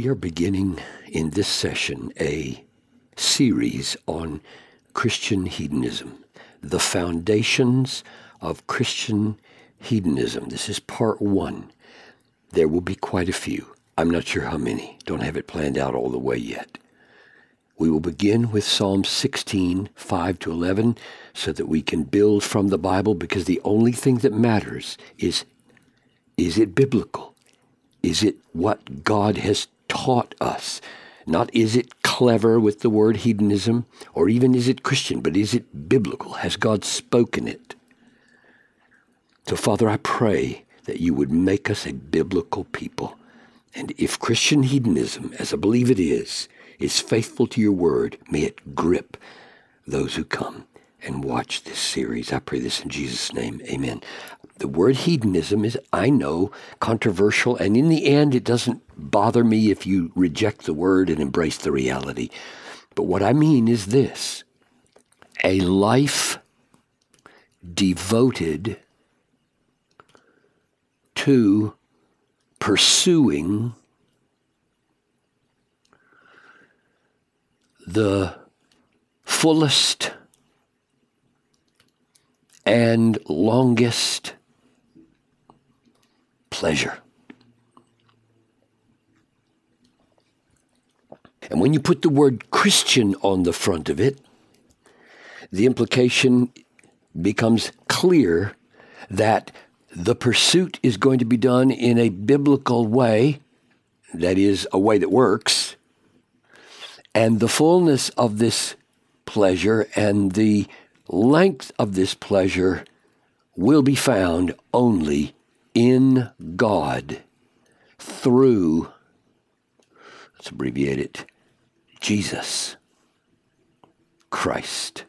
We are beginning in this session a series on Christian hedonism, the foundations of Christian hedonism. This is part one. There will be quite a few. I'm not sure how many. Don't have it planned out all the way yet. We will begin with Psalm 16, 5 to 11, so that we can build from the Bible because the only thing that matters is is it biblical? Is it what God has taught us? Not is it clever with the word hedonism, or even is it Christian, but is it biblical? Has God spoken it? So, Father, I pray that you would make us a biblical people. And if Christian hedonism, as I believe it is, is faithful to your word, may it grip those who come and watch this series. I pray this in Jesus' name. Amen. The word hedonism is, I know, controversial, and in the end, it doesn't bother me if you reject the word and embrace the reality. But what I mean is this a life devoted to pursuing the fullest and longest pleasure. And when you put the word Christian on the front of it, the implication becomes clear that the pursuit is going to be done in a biblical way, that is, a way that works, and the fullness of this pleasure and the length of this pleasure will be found only in God through, let's abbreviate it, Jesus Christ.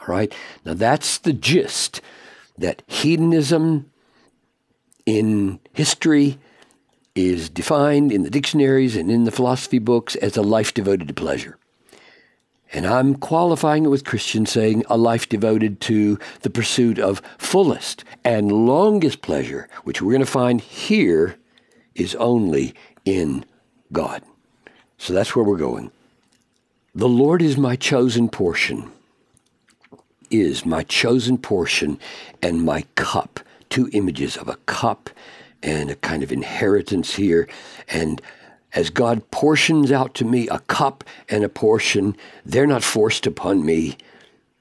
All right? Now that's the gist that hedonism in history is defined in the dictionaries and in the philosophy books as a life devoted to pleasure. And I'm qualifying it with Christian saying a life devoted to the pursuit of fullest and longest pleasure, which we're going to find here is only in God. So that's where we're going. The Lord is my chosen portion, is my chosen portion and my cup. Two images of a cup and a kind of inheritance here. And as God portions out to me a cup and a portion, they're not forced upon me,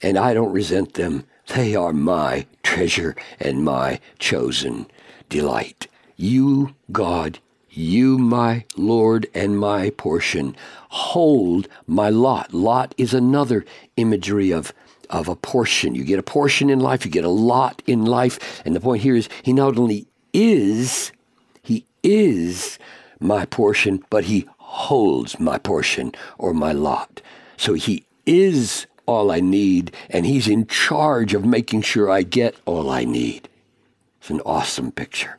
and I don't resent them. They are my treasure and my chosen delight. You, God, you, my Lord and my portion, hold my lot. Lot is another imagery of, of a portion. You get a portion in life, you get a lot in life. And the point here is, He not only is, He is my portion, but he holds my portion or my lot. So he is all I need, and he's in charge of making sure I get all I need. It's an awesome picture.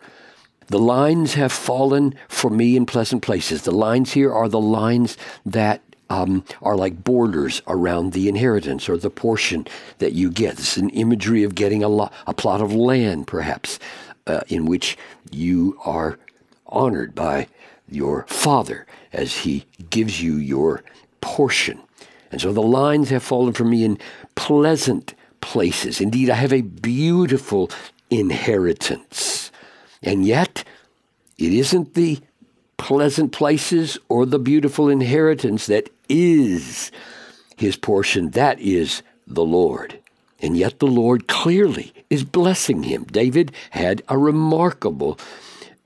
The lines have fallen for me in pleasant places. The lines here are the lines that um, are like borders around the inheritance or the portion that you get. Is an imagery of getting a, lo- a plot of land, perhaps, uh, in which you are honored by your Father as He gives you your portion. And so the lines have fallen for me in pleasant places. Indeed, I have a beautiful inheritance. And yet, it isn't the pleasant places or the beautiful inheritance that is his portion. That is the Lord. And yet, the Lord clearly is blessing him. David had a remarkable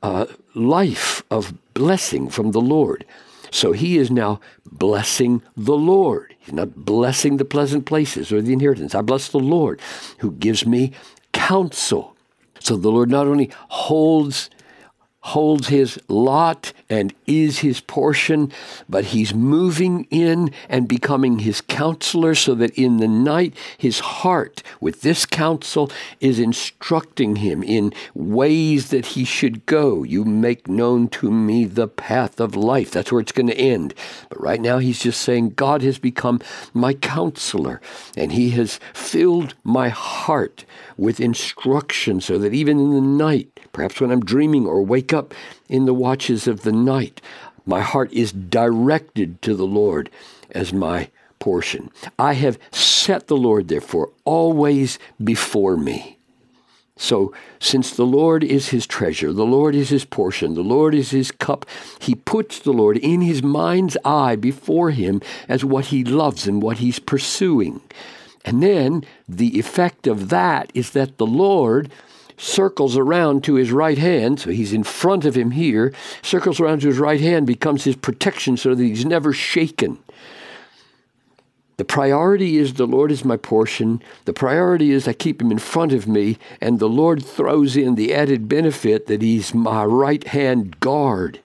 uh, life of blessing from the Lord. So he is now blessing the Lord. He's not blessing the pleasant places or the inheritance. I bless the Lord who gives me counsel. So the Lord not only holds holds his lot and is his portion, but he's moving in and becoming his counselor so that in the night his heart with this counsel is instructing him in ways that he should go. You make known to me the path of life. That's where it's going to end. But right now he's just saying, God has become my counselor and he has filled my heart with instruction so that even in the night, perhaps when I'm dreaming or wake up in the watches of the night, My heart is directed to the Lord as my portion. I have set the Lord, therefore, always before me. So, since the Lord is his treasure, the Lord is his portion, the Lord is his cup, he puts the Lord in his mind's eye before him as what he loves and what he's pursuing. And then the effect of that is that the Lord circles around to his right hand, so he's in front of him here, circles around to his right hand, becomes his protection so that he's never shaken. The priority is the Lord is my portion. The priority is I keep him in front of me, and the Lord throws in the added benefit that he's my right hand guard.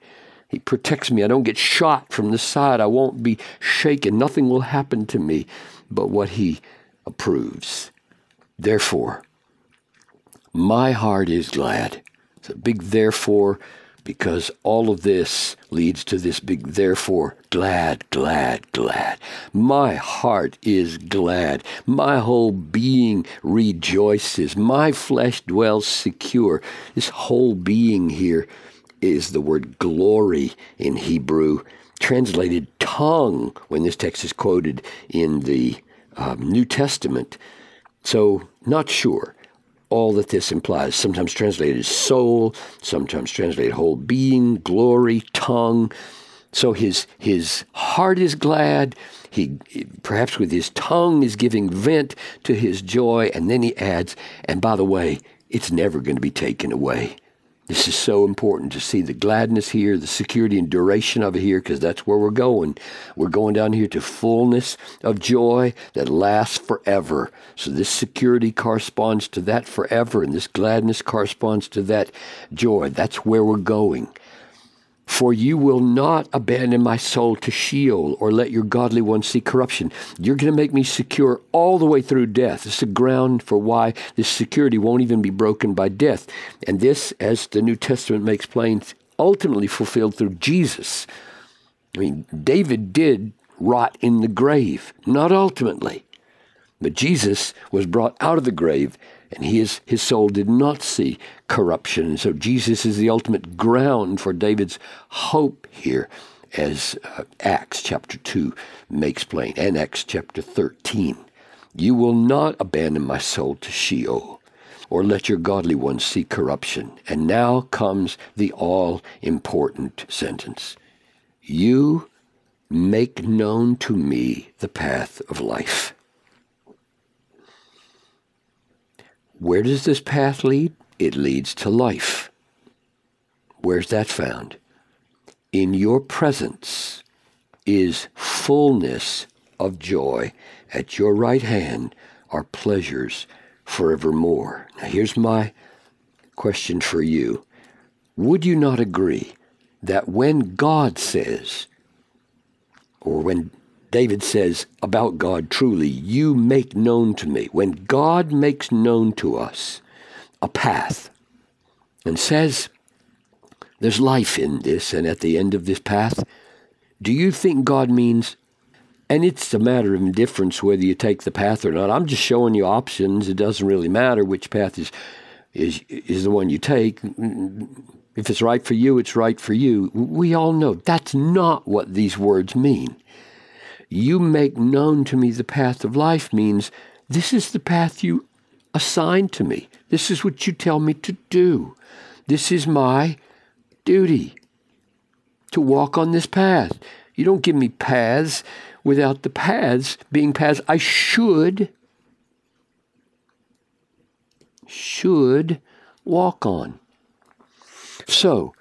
He protects me. I don't get shot from the side. I won't be shaken. Nothing will happen to me but what he approves. Therefore, my heart is glad. It's a big therefore because all of this leads to this big therefore glad, glad, glad. My heart is glad. My whole being rejoices. My flesh dwells secure. This whole being here is the word glory in Hebrew, translated tongue when this text is quoted in the um, New Testament. So, not sure all that this implies. Sometimes translated soul, sometimes translated whole being, glory, tongue. So his his heart is glad. He perhaps with his tongue is giving vent to his joy, and then he adds, and by the way, it's never going to be taken away. This is so important to see the gladness here, the security and duration of it here, because that's where we're going. We're going down here to fullness of joy that lasts forever. So this security corresponds to that forever, and this gladness corresponds to that joy. That's where we're going. For you will not abandon my soul to Sheol or let your godly ones see corruption. You're going to make me secure all the way through death. Is the ground for why this security won't even be broken by death. And this, as the New Testament makes plain, ultimately fulfilled through Jesus. I mean, David did rot in the grave, not ultimately. But Jesus was brought out of the grave and his, his soul did not see corruption. And so Jesus is the ultimate ground for David's hope here, as uh, Acts chapter 2 makes plain, and Acts chapter 13. You will not abandon my soul to Sheol, or let your godly ones see corruption. And now comes the all important sentence You make known to me the path of life. Where does this path lead? It leads to life. Where's that found? In your presence is fullness of joy. At your right hand are pleasures forevermore. Now, here's my question for you Would you not agree that when God says, or when David says about God truly, you make known to me. When God makes known to us a path and says, there's life in this, and at the end of this path, do you think God means, and it's a matter of indifference whether you take the path or not. I'm just showing you options. It doesn't really matter which path is, is, is the one you take. If it's right for you, it's right for you. We all know that's not what these words mean. You make known to me the path of life means this is the path you assign to me. This is what you tell me to do. This is my duty to walk on this path. You don't give me paths without the paths being paths I should should walk on. So,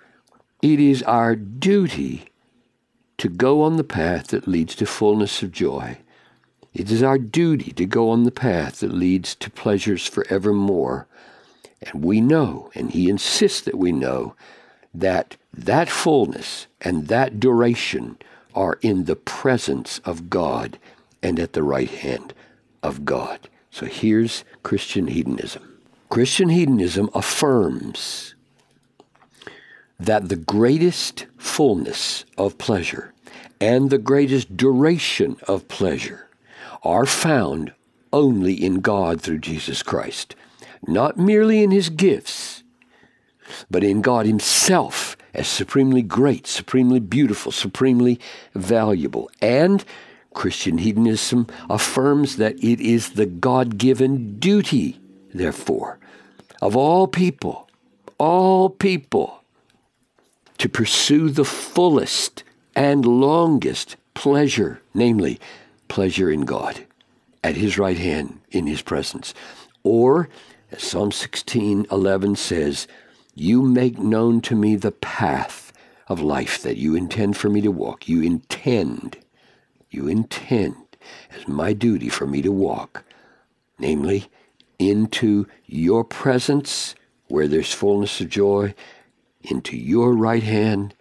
it is our duty to go on the path that leads to fullness of joy. It is our duty to go on the path that leads to pleasures forevermore. And we know, and he insists that we know, that that fullness and that duration are in the presence of God and at the right hand of God. So here's Christian hedonism. Christian hedonism affirms that the greatest fullness of pleasure and the greatest duration of pleasure are found only in God through Jesus Christ, not merely in his gifts, but in God himself as supremely great, supremely beautiful, supremely valuable. And Christian hedonism affirms that it is the God given duty, therefore, of all people, all people, to pursue the fullest and longest pleasure, namely, pleasure in God, at His right hand, in His presence. Or, as Psalm 16:11 says, "You make known to me the path of life that you intend for me to walk. You intend, you intend as my duty for me to walk, namely, into your presence where there's fullness of joy, into your right hand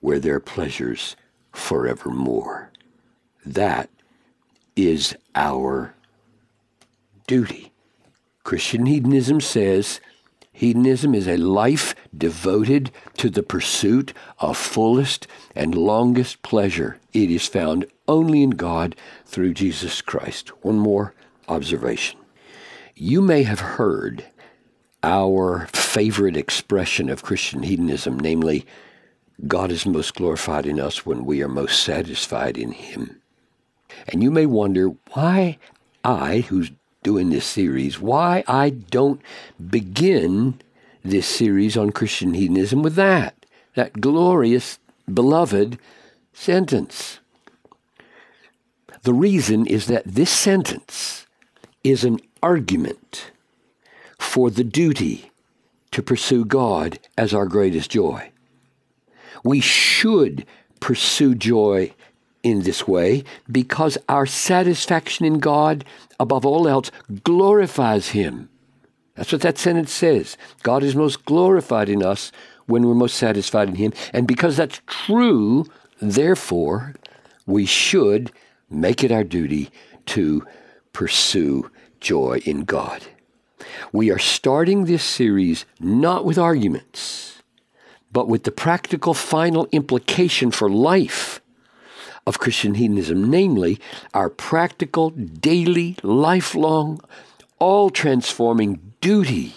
where there are pleasures forevermore. That is our duty. Christian hedonism says hedonism is a life devoted to the pursuit of fullest and longest pleasure. It is found only in God through Jesus Christ. One more observation. You may have heard our favorite expression of Christian hedonism, namely, God is most glorified in us when we are most satisfied in Him. And you may wonder why I, who's doing this series, why I don't begin this series on Christian hedonism with that, that glorious, beloved sentence. The reason is that this sentence is an argument for the duty to pursue God as our greatest joy. We should pursue joy in this way because our satisfaction in God, above all else, glorifies Him. That's what that sentence says. God is most glorified in us when we're most satisfied in Him. And because that's true, therefore, we should make it our duty to pursue joy in God. We are starting this series not with arguments but with the practical final implication for life of Christian hedonism, namely our practical, daily, lifelong, all transforming duty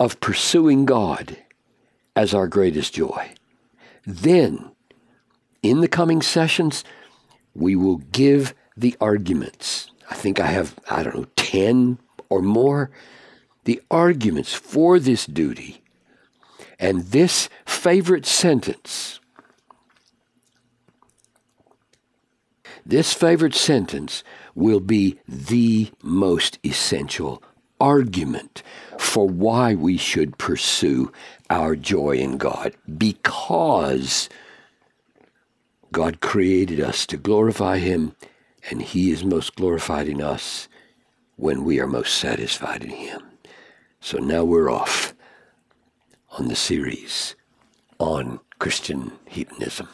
of pursuing God as our greatest joy. Then, in the coming sessions, we will give the arguments. I think I have, I don't know, 10 or more. The arguments for this duty and this favorite sentence, this favorite sentence will be the most essential argument for why we should pursue our joy in God because God created us to glorify Him, and He is most glorified in us when we are most satisfied in Him. So now we're off on the series on Christian hedonism.